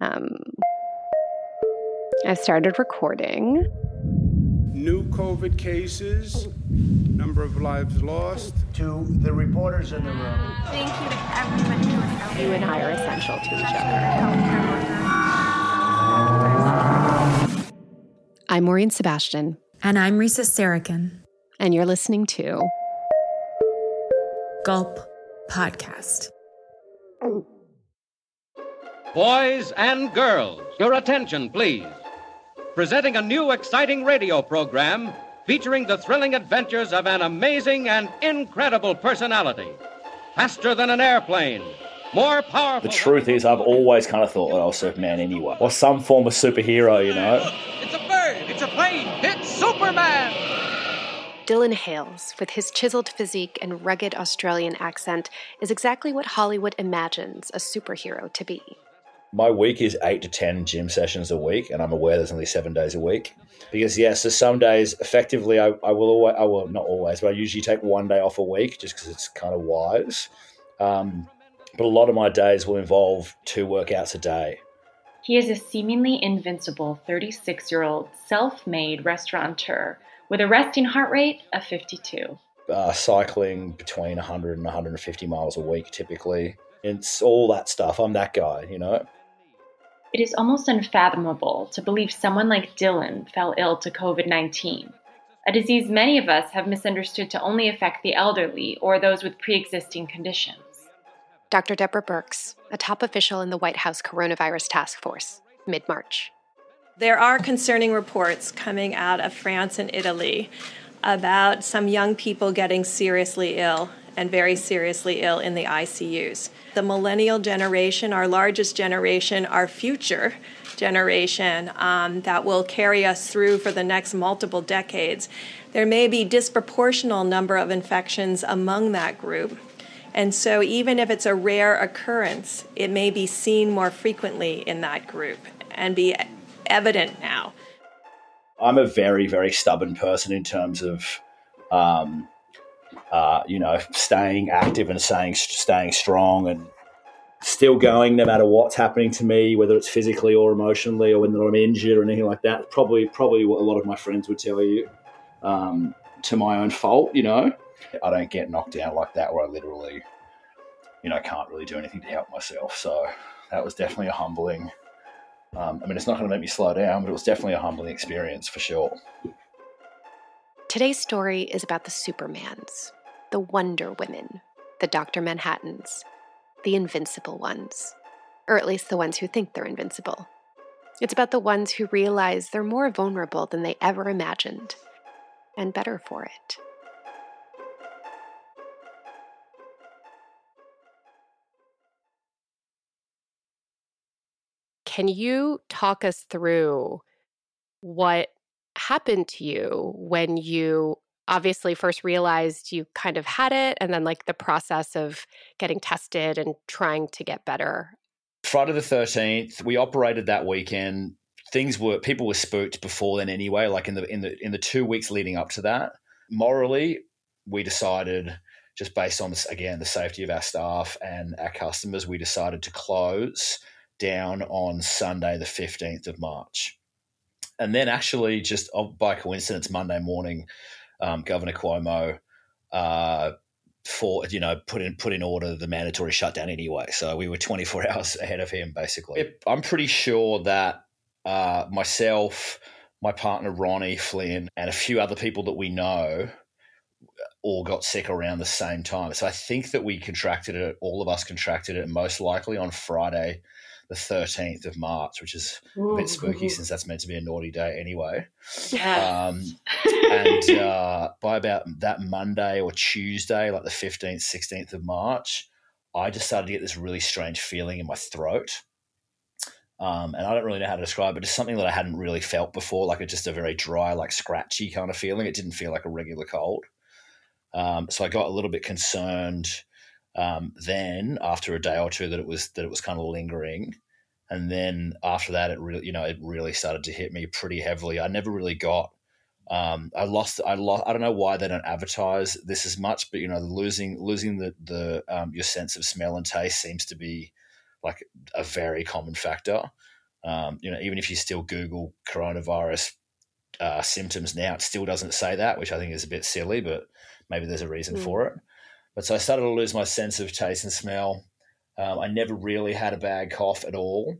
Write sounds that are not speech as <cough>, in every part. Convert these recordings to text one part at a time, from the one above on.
Um, I started recording. New COVID cases, number of lives lost. To the reporters in the room. Thank you to everybody who out You and I are essential to each other. other. I'm Maureen Sebastian, And I'm Risa Sarachan. and you're listening to Gulp Podcast. Boys and girls, your attention, please. Presenting a new exciting radio program featuring the thrilling adventures of an amazing and incredible personality. Faster than an airplane, more powerful. The truth is, I've always kind of thought that I was Superman anyway, or some form of superhero, you know. It's a bird, it's a plane, it's Superman! Dylan Hales, with his chiseled physique and rugged Australian accent, is exactly what Hollywood imagines a superhero to be. My week is eight to ten gym sessions a week, and I'm aware there's only seven days a week. Because yes, so some days, effectively, I, I will always, I will not always, but I usually take one day off a week just because it's kind of wise. Um, but a lot of my days will involve two workouts a day. He is a seemingly invincible 36 year old self made restaurateur with a resting heart rate of 52. Uh, cycling between 100 and 150 miles a week, typically. It's all that stuff. I'm that guy, you know. It is almost unfathomable to believe someone like Dylan fell ill to COVID 19, a disease many of us have misunderstood to only affect the elderly or those with pre existing conditions. Dr. Deborah Birx, a top official in the White House Coronavirus Task Force, mid March. There are concerning reports coming out of France and Italy about some young people getting seriously ill and very seriously ill in the ICUs. The millennial generation, our largest generation, our future generation um, that will carry us through for the next multiple decades, there may be disproportional number of infections among that group. And so, even if it's a rare occurrence, it may be seen more frequently in that group and be evident now. I'm a very, very stubborn person in terms of, um, uh, you know, staying active and staying staying strong and still going no matter what's happening to me, whether it's physically or emotionally, or whether I'm injured or anything like that. Probably, probably what a lot of my friends would tell you. Um, to my own fault, you know, I don't get knocked down like that where I literally, you know, can't really do anything to help myself. So that was definitely a humbling. Um, I mean, it's not going to make me slow down, but it was definitely a humbling experience for sure. Today's story is about the Supermans, the Wonder Women, the Dr. Manhattans, the invincible ones, or at least the ones who think they're invincible. It's about the ones who realize they're more vulnerable than they ever imagined, and better for it. Can you talk us through what happened to you when you obviously first realized you kind of had it and then like the process of getting tested and trying to get better Friday the 13th, we operated that weekend. Things were people were spooked before then anyway, like in the in the in the 2 weeks leading up to that. Morally, we decided just based on this again the safety of our staff and our customers, we decided to close down on Sunday the 15th of March. And then actually just oh, by coincidence Monday morning um, Governor Cuomo uh, for you know put in put in order the mandatory shutdown anyway. So we were 24 <laughs> hours ahead of him basically. I'm pretty sure that uh, myself, my partner Ronnie Flynn, and a few other people that we know all got sick around the same time. So I think that we contracted it. All of us contracted it, most likely on Friday, the 13th of March, which is a bit spooky since that's meant to be a naughty day anyway. Um, and <laughs> uh, by about that Monday or Tuesday, like the 15th, 16th of March, I just started to get this really strange feeling in my throat. Um, and I don't really know how to describe it. It's something that I hadn't really felt before, like a, just a very dry, like scratchy kind of feeling. It didn't feel like a regular cold. Um, so I got a little bit concerned um, then after a day or two that it was that it was kind of lingering. And then after that, it really, you know, it really started to hit me pretty heavily. I never really got um, I lost. I lost. I don't know why they don't advertise this as much, but you know, losing losing the the um, your sense of smell and taste seems to be like a very common factor. Um, you know, even if you still Google coronavirus uh, symptoms now, it still doesn't say that, which I think is a bit silly, but maybe there's a reason Mm. for it. But so I started to lose my sense of taste and smell. Um, I never really had a bad cough at all.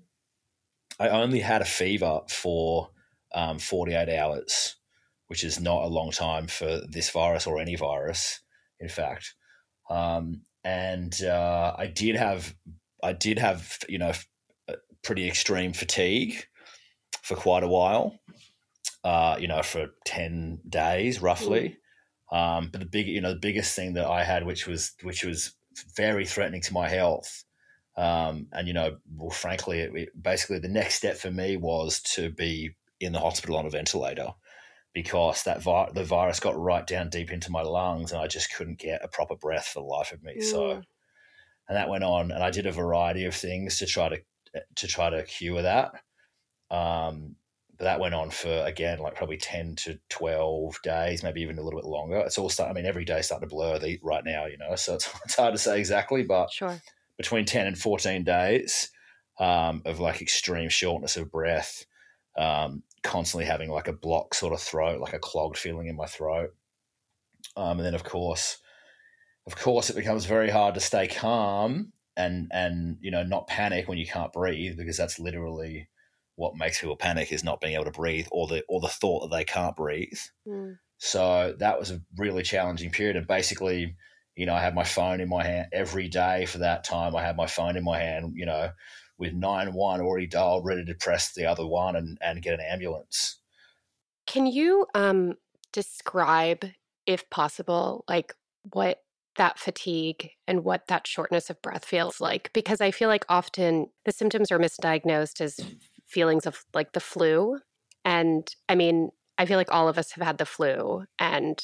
I only had a fever for um, 48 hours, which is not a long time for this virus or any virus, in fact. Um, and uh, I did have, I did have, you know, pretty extreme fatigue for quite a while. Uh, you know, for 10 days roughly. Um, but the big, you know, the biggest thing that I had, which was which was very threatening to my health, um, and you know, well, frankly, it, it- basically the next step for me was to be in the hospital on a ventilator because that vi- the virus got right down deep into my lungs, and I just couldn't get a proper breath for the life of me. So, Mm. and that went on, and I did a variety of things to try to to try to cure that. Um, that went on for again like probably 10 to 12 days maybe even a little bit longer it's all start i mean every day starting to blur the, right now you know so it's, <laughs> it's hard to say exactly but Sure. between 10 and 14 days um, of like extreme shortness of breath um, constantly having like a block sort of throat like a clogged feeling in my throat um, and then of course of course it becomes very hard to stay calm and and you know not panic when you can't breathe because that's literally what makes people panic is not being able to breathe or the or the thought that they can't breathe Mm. so that was a really challenging period. And basically, you know, I had my phone in my hand every day for that time. I had my phone in my hand, you know, with 9 1 already dialed, ready to press the other one and, and get an ambulance. Can you um, describe, if possible, like what that fatigue and what that shortness of breath feels like? Because I feel like often the symptoms are misdiagnosed as feelings of like the flu. And I mean, I feel like all of us have had the flu. And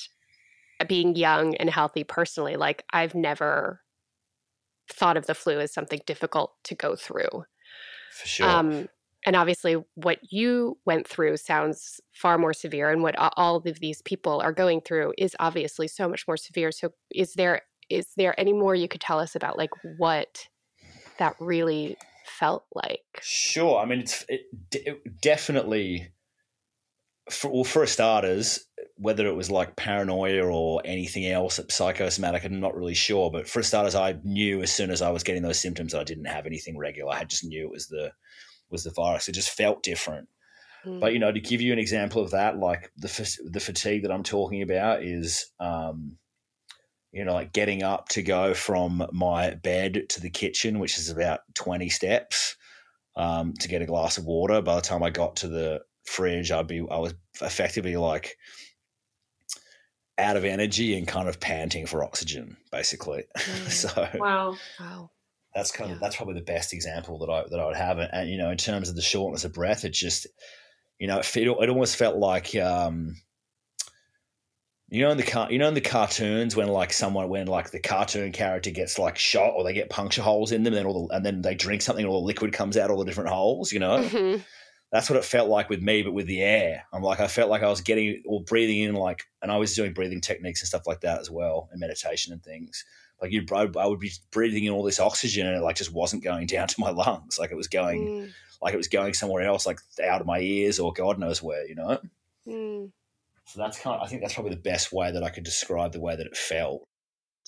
being young and healthy personally, like I've never thought of the flu as something difficult to go through. For sure. Um, and obviously, what you went through sounds far more severe, and what all of these people are going through is obviously so much more severe. So, is there is there any more you could tell us about like what that really felt like? Sure. I mean, it's it, it definitely for well, for starters, whether it was like paranoia or anything else, psychosomatic, I'm not really sure. But for starters, I knew as soon as I was getting those symptoms, that I didn't have anything regular. I just knew it was the was the virus. It just felt different. Mm. But you know, to give you an example of that, like the the fatigue that I'm talking about is, um, you know, like getting up to go from my bed to the kitchen, which is about 20 steps, um, to get a glass of water. By the time I got to the fridge, I'd be I was effectively like out of energy and kind of panting for oxygen, basically. <laughs> Mm. so Wow. wow. that's kind Yeah. of that's probably the best example that I that I would have. And, and you know, in terms of the shortness of breath, it just you know it, it almost felt like um, you know in the car you know in the cartoons when like someone when like the cartoon character gets like shot or they get puncture holes in them and then all the, and then they drink something and all the liquid comes out all the different holes. You know, Mhm. that's what it felt like with me, but with the air. I'm like, I felt like I was getting or breathing in like, and I was doing breathing techniques and stuff like that as well, and meditation and things. Like you, I, I would be breathing in all this oxygen, and it like just wasn't going <laughs> down to my lungs. Like it was going, Mm, like it was going somewhere else, like out of my ears or God knows where, you know. mm. So that's kind. Of, I think that's probably the best way that I could describe the way that it felt.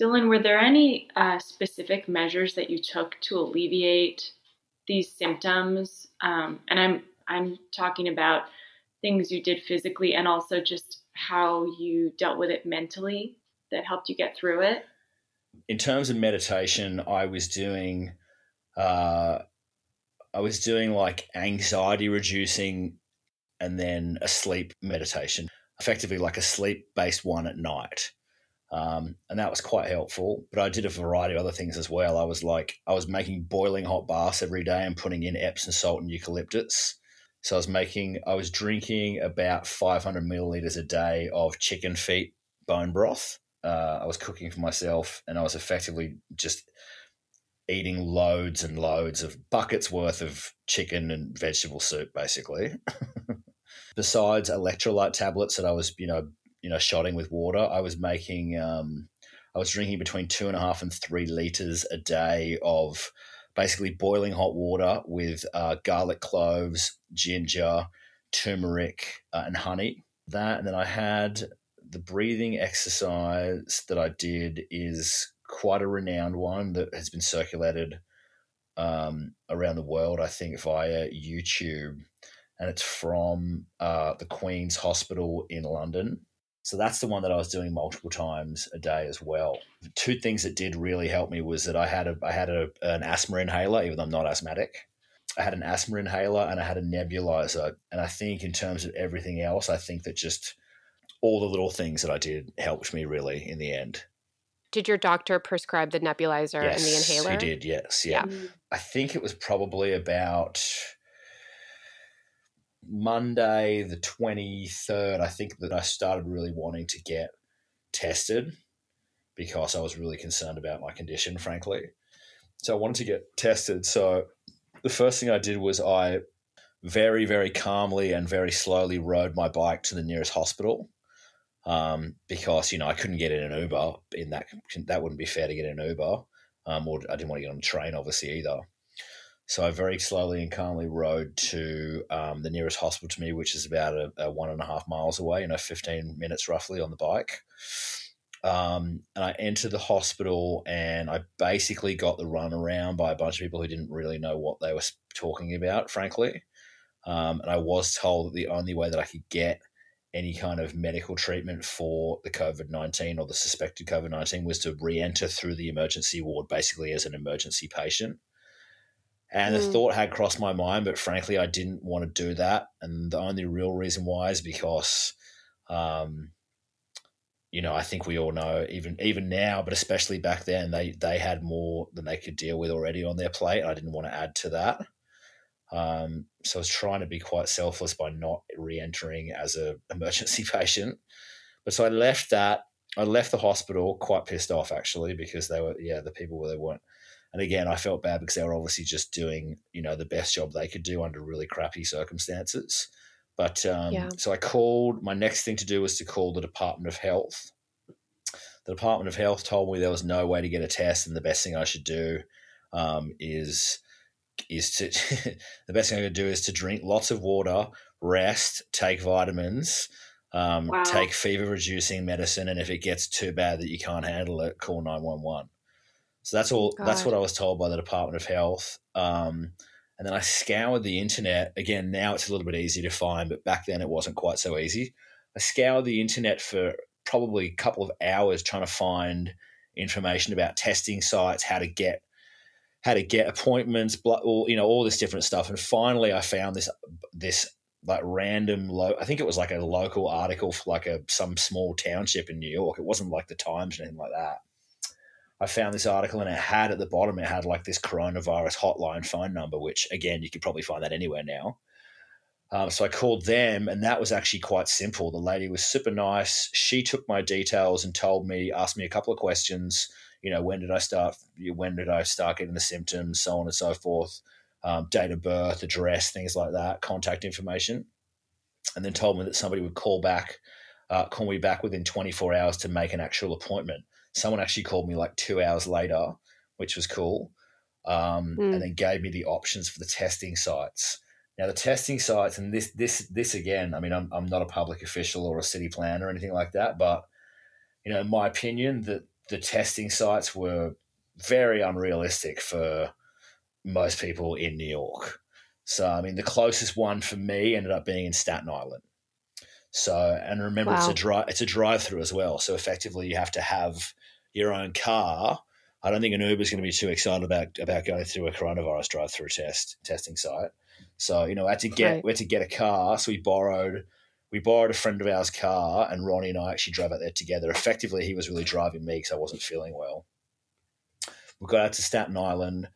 Dylan, were there any uh, specific measures that you took to alleviate these symptoms? Um, and I'm I'm talking about things you did physically and also just how you dealt with it mentally that helped you get through it. in terms of meditation, I was doing, uh, I was doing like anxiety reducing, and then a sleep meditation, effectively like a sleep based one at night, um, and that was quite helpful. But I did a variety of other things as well. I was like, I was making boiling hot baths every day and putting in Epsom salt and eucalyptus. So I was making, I was drinking about 500 milliliters a day of chicken feet bone broth uh, I was cooking for myself, and I was effectively just eating loads and loads of buckets worth of chicken and vegetable soup, basically. <laughs> Besides electrolyte tablets that I was, you know, you know, shotting with water, I was making, um, I was drinking between two and a half and three liters a day of basically boiling hot water with uh, garlic cloves, ginger, turmeric, uh, and honey. That, and then I had the breathing exercise that I did is quite a renowned one that has been circulated um, around the world, I think, via YouTube. And it's from uh, the Queen's Hospital in London. So that's the one that I was doing multiple times a day as well. The two things that did really help me was that I had a I had a, an asthma inhaler, even though I'm not asthmatic. I had an asthma inhaler and I had a nebulizer. And I think in terms of everything else, I think that just all the little things that I did helped me really in the end. Did your doctor prescribe the nebulizer yes, and the inhaler? He did, yes. Yeah. Yeah. I think it was probably about Monday, the 23rd. I think that I started really wanting to get tested because I was really concerned about my condition, frankly. So I wanted to get tested. So the first thing I did was I very, very calmly and very slowly rode my bike to the nearest hospital um, because you know I couldn't get in an Uber. In that that wouldn't be fair to get in an Uber, um, or I didn't want to get on a train, obviously either. So I very slowly and calmly rode to um, the nearest hospital to me, which is about a, a, one and a half miles away, you know, fifteen minutes roughly on the bike. Um, and I entered the hospital, and I basically got the run around by a bunch of people who didn't really know what they were talking about, frankly. Um, and I was told that the only way that I could get any kind of medical treatment for the COVID 19 or the suspected COVID 19 was to re enter through the emergency ward basically as an emergency patient. And mm. the thought had crossed my mind, but frankly, I didn't want to do that. And the only real reason why is because, um, you know, I think we all know, even even now, but especially back then, they they had more than they could deal with already on their plate. I didn't want to add to that. Um, so I was trying to be quite selfless by not re-entering as a <laughs> emergency patient. But so I left that. I left the hospital quite pissed off actually because they were yeah the people where they weren't. And again, I felt bad because they were obviously just doing you know the best job they could do under really crappy circumstances. But um, yeah. so I called. My next thing to do was to call the Department of Health. The Department of Health told me there was no way to get a test, and the best thing I should do um, is is to <laughs> the best thing I could do is to drink lots of water, rest, take vitamins, um, wow. take fever reducing medicine, and if it gets too bad that you can't handle it, call nine one one. So that's all. God. That's what I was told by the Department of Health. Um, and then I scoured the internet again. Now it's a little bit easier to find, but back then it wasn't quite so easy. I scoured the internet for probably a couple of hours trying to find information about testing sites, how to get how to get appointments, all you know, all this different stuff. And finally, I found this this like random low. I think it was like a local article for like a some small township in New York. It wasn't like the Times or anything like that. I found this article and it had at the bottom it had like this coronavirus hotline phone number, which again you could probably find that anywhere now. Um, so I called them, and that was actually quite simple. The lady was super nice. She took my details and told me, asked me a couple of questions you know, when did I start? When did I start getting the symptoms? So on and so forth. Um, date of birth, address, things like that, contact information, and then told me that somebody would call back, uh, call me back within 24 hours to make an actual appointment. Someone actually called me like two hours later, which was cool, um, mm. and then gave me the options for the testing sites. Now the testing sites, and this this this again, I mean, I'm I'm not a public official or a city planner or anything like that, but you know, in my opinion, that the testing sites were very unrealistic for most people in New York. So, I mean, the closest one for me ended up being in Staten Island. So, and remember, wow. it's a drive. It's a drive-through as well. So, effectively, you have to have your own car. I don't think an Uber is going to be too excited about about going through a coronavirus drive-through test testing site. So, you know, I had to get right. we had to get a car. So we borrowed we borrowed a friend of ours' car, and Ronnie and I actually drove out there together. Effectively, he was really driving me because I wasn't feeling well. We got out to Staten Island.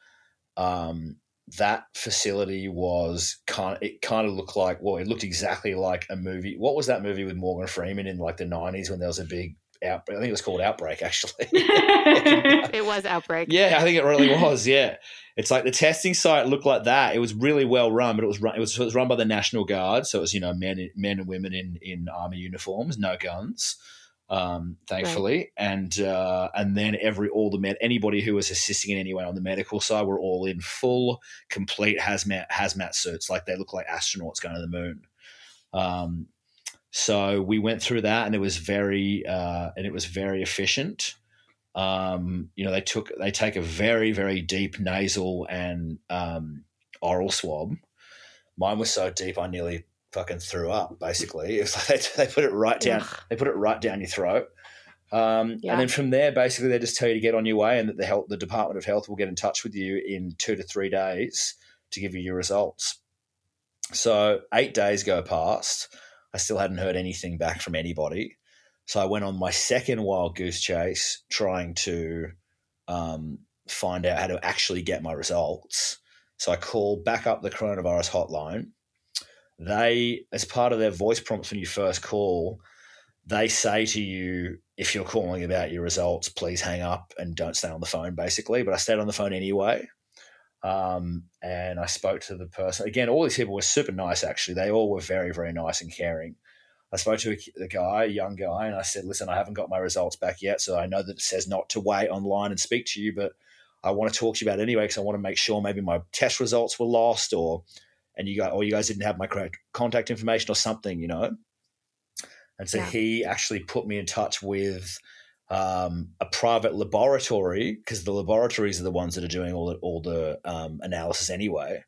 Um, that facility was kind of, it kind of looked like well it looked exactly like a movie what was that movie with morgan freeman in like the 90s when there was a big outbreak i think it was called outbreak actually <laughs> <laughs> it was outbreak yeah i think it really was yeah it's like the testing site looked like that. It was really well run, but it was run, it was, it was run by the National Guard, so it was you know men men and women in in army uniforms, no guns. um, thankfully, and uh, and then every all the med anybody who was assisting in any way on the medical side were all in full, complete hazmat hazmat suits, like they look like astronauts going to the moon. Um, so we went through that, and it was very uh, and it was very efficient. Um, you know, they took they take a very very deep nasal and um, oral swab. Mine was so deep, I nearly fucking threw up. Basically, <laughs> like they, they put it right down. Ugh. They put it right down your throat. Um, Yeah. And then from there, basically, they just tell you to get on your way, and that the health, the Department of Health will get in touch with you in two to three days to give you your results. So eight days go past. I still hadn't heard anything back from anybody. So I went on my second wild goose chase, trying to um, find out how to actually get my results. So I called back up the coronavirus hotline. They, as part of their voice prompts when you first call, they say to you, if you're calling about your results, please hang up and don't stay on the phone, basically. But I stayed on the phone anyway. Um, and I spoke to the person. Again, all these people were super nice, actually. They all were very, very nice and caring. I spoke to a, the guy, a young guy, and I said, listen, I haven't got my results back yet. So I know that it says not to wait online and speak to you, but I want to talk to you about it anyway because I want to make sure maybe my test results were lost or and you guys or you guys didn't have my correct contact information or something, you know. And so Yeah. he actually put me in touch with um, a private laboratory because the laboratories are the ones that are doing all the all the um, analysis anyway.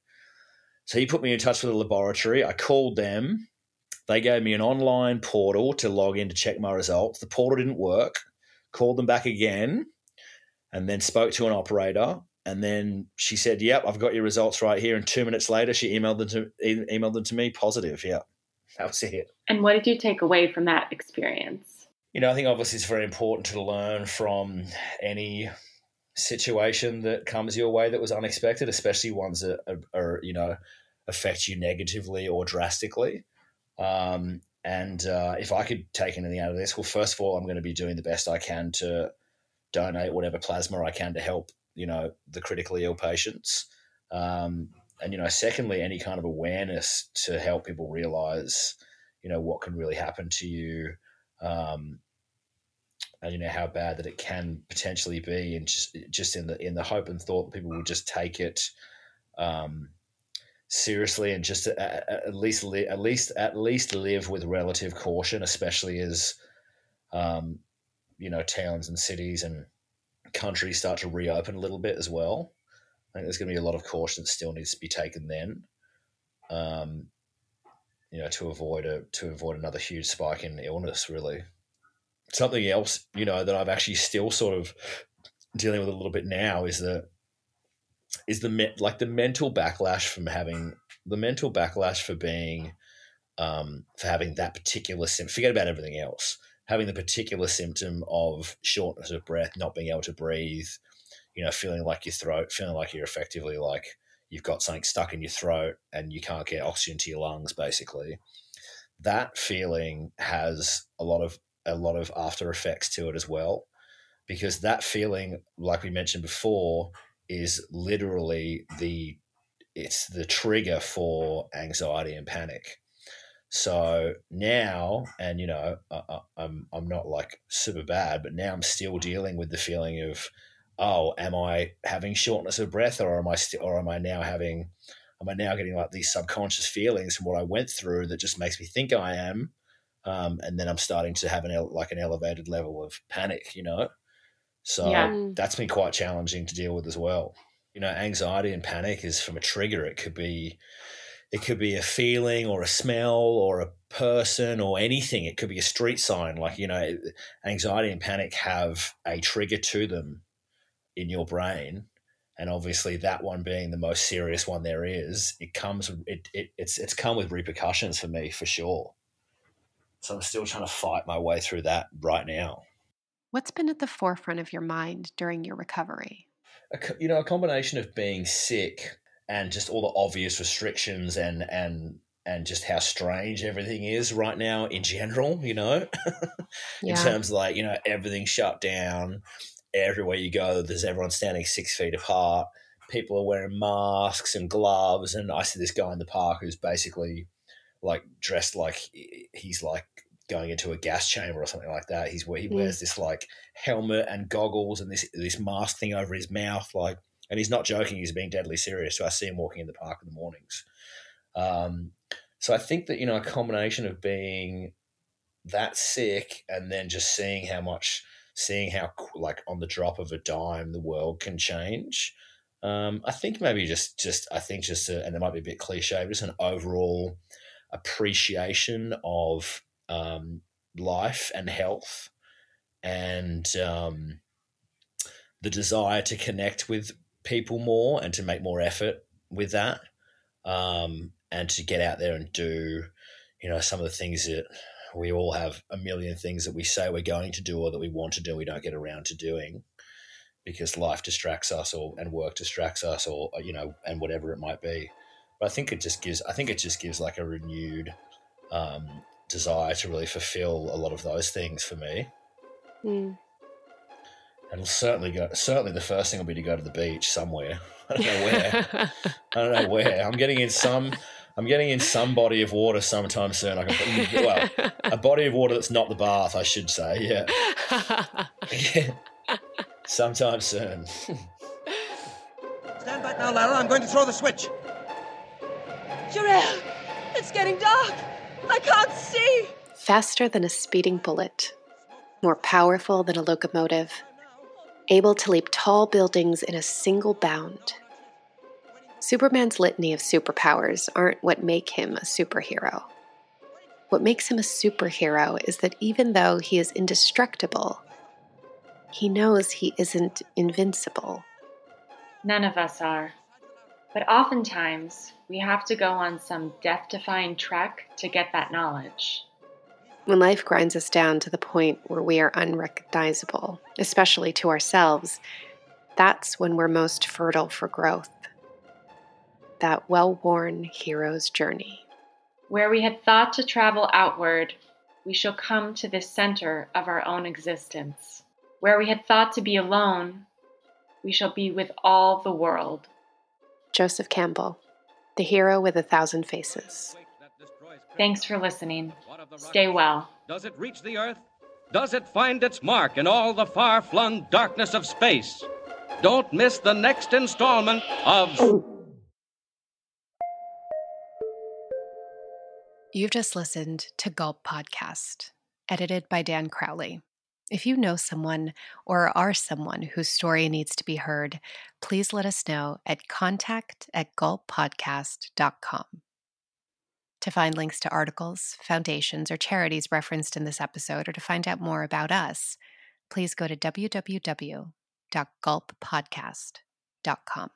So he put me in touch with a laboratory. I called them. They gave me an online portal to log in to check my results. The portal didn't work. Called them back again, and then spoke to an operator. And then she said, "Yep, I've got your results right here." And two minutes later, she emailed them to emailed them to me positive. Yeah, that was it. And what did you take away from that experience? You know, I think obviously it's very important to learn from any situation that comes your way that was unexpected, especially ones that are, are you know affect you negatively or drastically. Um, and uh, if I could take anything out of this, well, first of all, I'm going to be doing the best I can to donate whatever plasma I can to help you know the critically ill patients. Um, and you know, secondly, any kind of awareness to help people realize, you know, what can really happen to you um, and you know how bad that it can potentially be, and just just in the in the hope and thought that people will just take it um, seriously and just at, at least li- at least at least live with relative caution, especially as um, you know towns and cities and countries start to reopen a little bit as well. I think there's going to be a lot of caution that still needs to be taken then. Um, you know, to avoid a to avoid another huge spike in illness, really something else, you know, that I've actually still sort of dealing with a little bit now is the is the me- like the mental backlash from having the mental backlash for being um, for having that particular symptom. Forget about everything else. Having the particular symptom of shortness of breath, not being able to breathe, you know, feeling like your throat, feeling like you're effectively like you've got something stuck in your throat and you can't get oxygen to your lungs, basically. That feeling has a lot of a lot of after effects to it as well because that feeling like we mentioned before is literally the it's the trigger for anxiety and panic so now and you know I, I- i'm i'm not like super bad but now i'm still dealing with the feeling of oh am i having shortness of breath or am i still or am i now having am i now getting like these subconscious feelings from what i went through that just makes me think i am um, and then I'm starting to have an ele- like an elevated level of panic, you know. So Yeah. Mm. that's been quite challenging to deal with as well. You know, anxiety and panic is from a trigger. It could be, it could be a feeling or a smell or a person or anything. It could be a street sign. Like you know, anxiety and panic have a trigger to them in your brain, and obviously that one being the most serious one there is. It comes. It, it it's it's come with repercussions for me for sure. So I'm still trying to fight my way through that right now. What's been at the forefront of your mind during your recovery? A, you know, a combination of being sick and just all the obvious restrictions and and and just how strange everything is right now in general. You know, <laughs> in Yeah. terms of like you know everything shut down. Everywhere you go, there's everyone standing six feet apart. People are wearing masks and gloves, and I see this guy in the park who's basically like dressed like he's like going into a gas chamber or something like that. He's where he Mm. wears this like helmet and goggles and this this mask thing over his mouth, like, and he's not joking. He's being deadly serious. So I see him walking in the park in the mornings. Um, so I think that you know a combination of being that sick and then just seeing how much, seeing how like on the drop of a dime the world can change. Um, I think maybe just just I think just a, and it might be a bit cliche, but just an overall appreciation of um, life and health and um, the desire to connect with people more and to make more effort with that um, and to get out there and do you know some of the things that we all have a million things that we say we're going to do or that we want to do we don't get around to doing because life distracts us or and work distracts us or you know and whatever it might be but i think it just gives i think it just gives like a renewed um, desire to really fulfill a lot of those things for me Mm. and certainly go certainly the first thing will be to go to the beach somewhere <laughs> i don't know where I don't know where. I'm getting in some. I'm getting in some body of water sometime soon. I can put, well, a body of water that's not the bath, I should say. Yeah, <laughs> sometime soon. Stand back now, Lara. I'm going to throw the switch. Jor-El, it's getting dark. I can't see. Faster than a speeding bullet, more powerful than a locomotive, able to leap tall buildings in a single bound. Superman's litany of superpowers aren't what make him a superhero. What makes him a superhero is that even though he is indestructible, he knows he isn't invincible. None of us are. But oftentimes, we have to go on some death defying trek to get that knowledge. When life grinds us down to the point where we are unrecognizable, especially to ourselves, that's when we're most fertile for growth. That well worn hero's journey. Where we had thought to travel outward, we shall come to the center of our own existence. Where we had thought to be alone, we shall be with all the world. Joseph Campbell, the hero with a thousand faces. Thanks for listening. Stay well. Does it reach the Earth? Does it find its mark in all the far flung darkness of space? Don't miss the next installment of. You've just listened to Gulp Podcast, edited by Dan Crowley. If you know someone or are someone whose story needs to be heard, please let us know at contact at gulppodcast.com. To find links to articles, foundations, or charities referenced in this episode, or to find out more about us, please go to www.gulppodcast.com.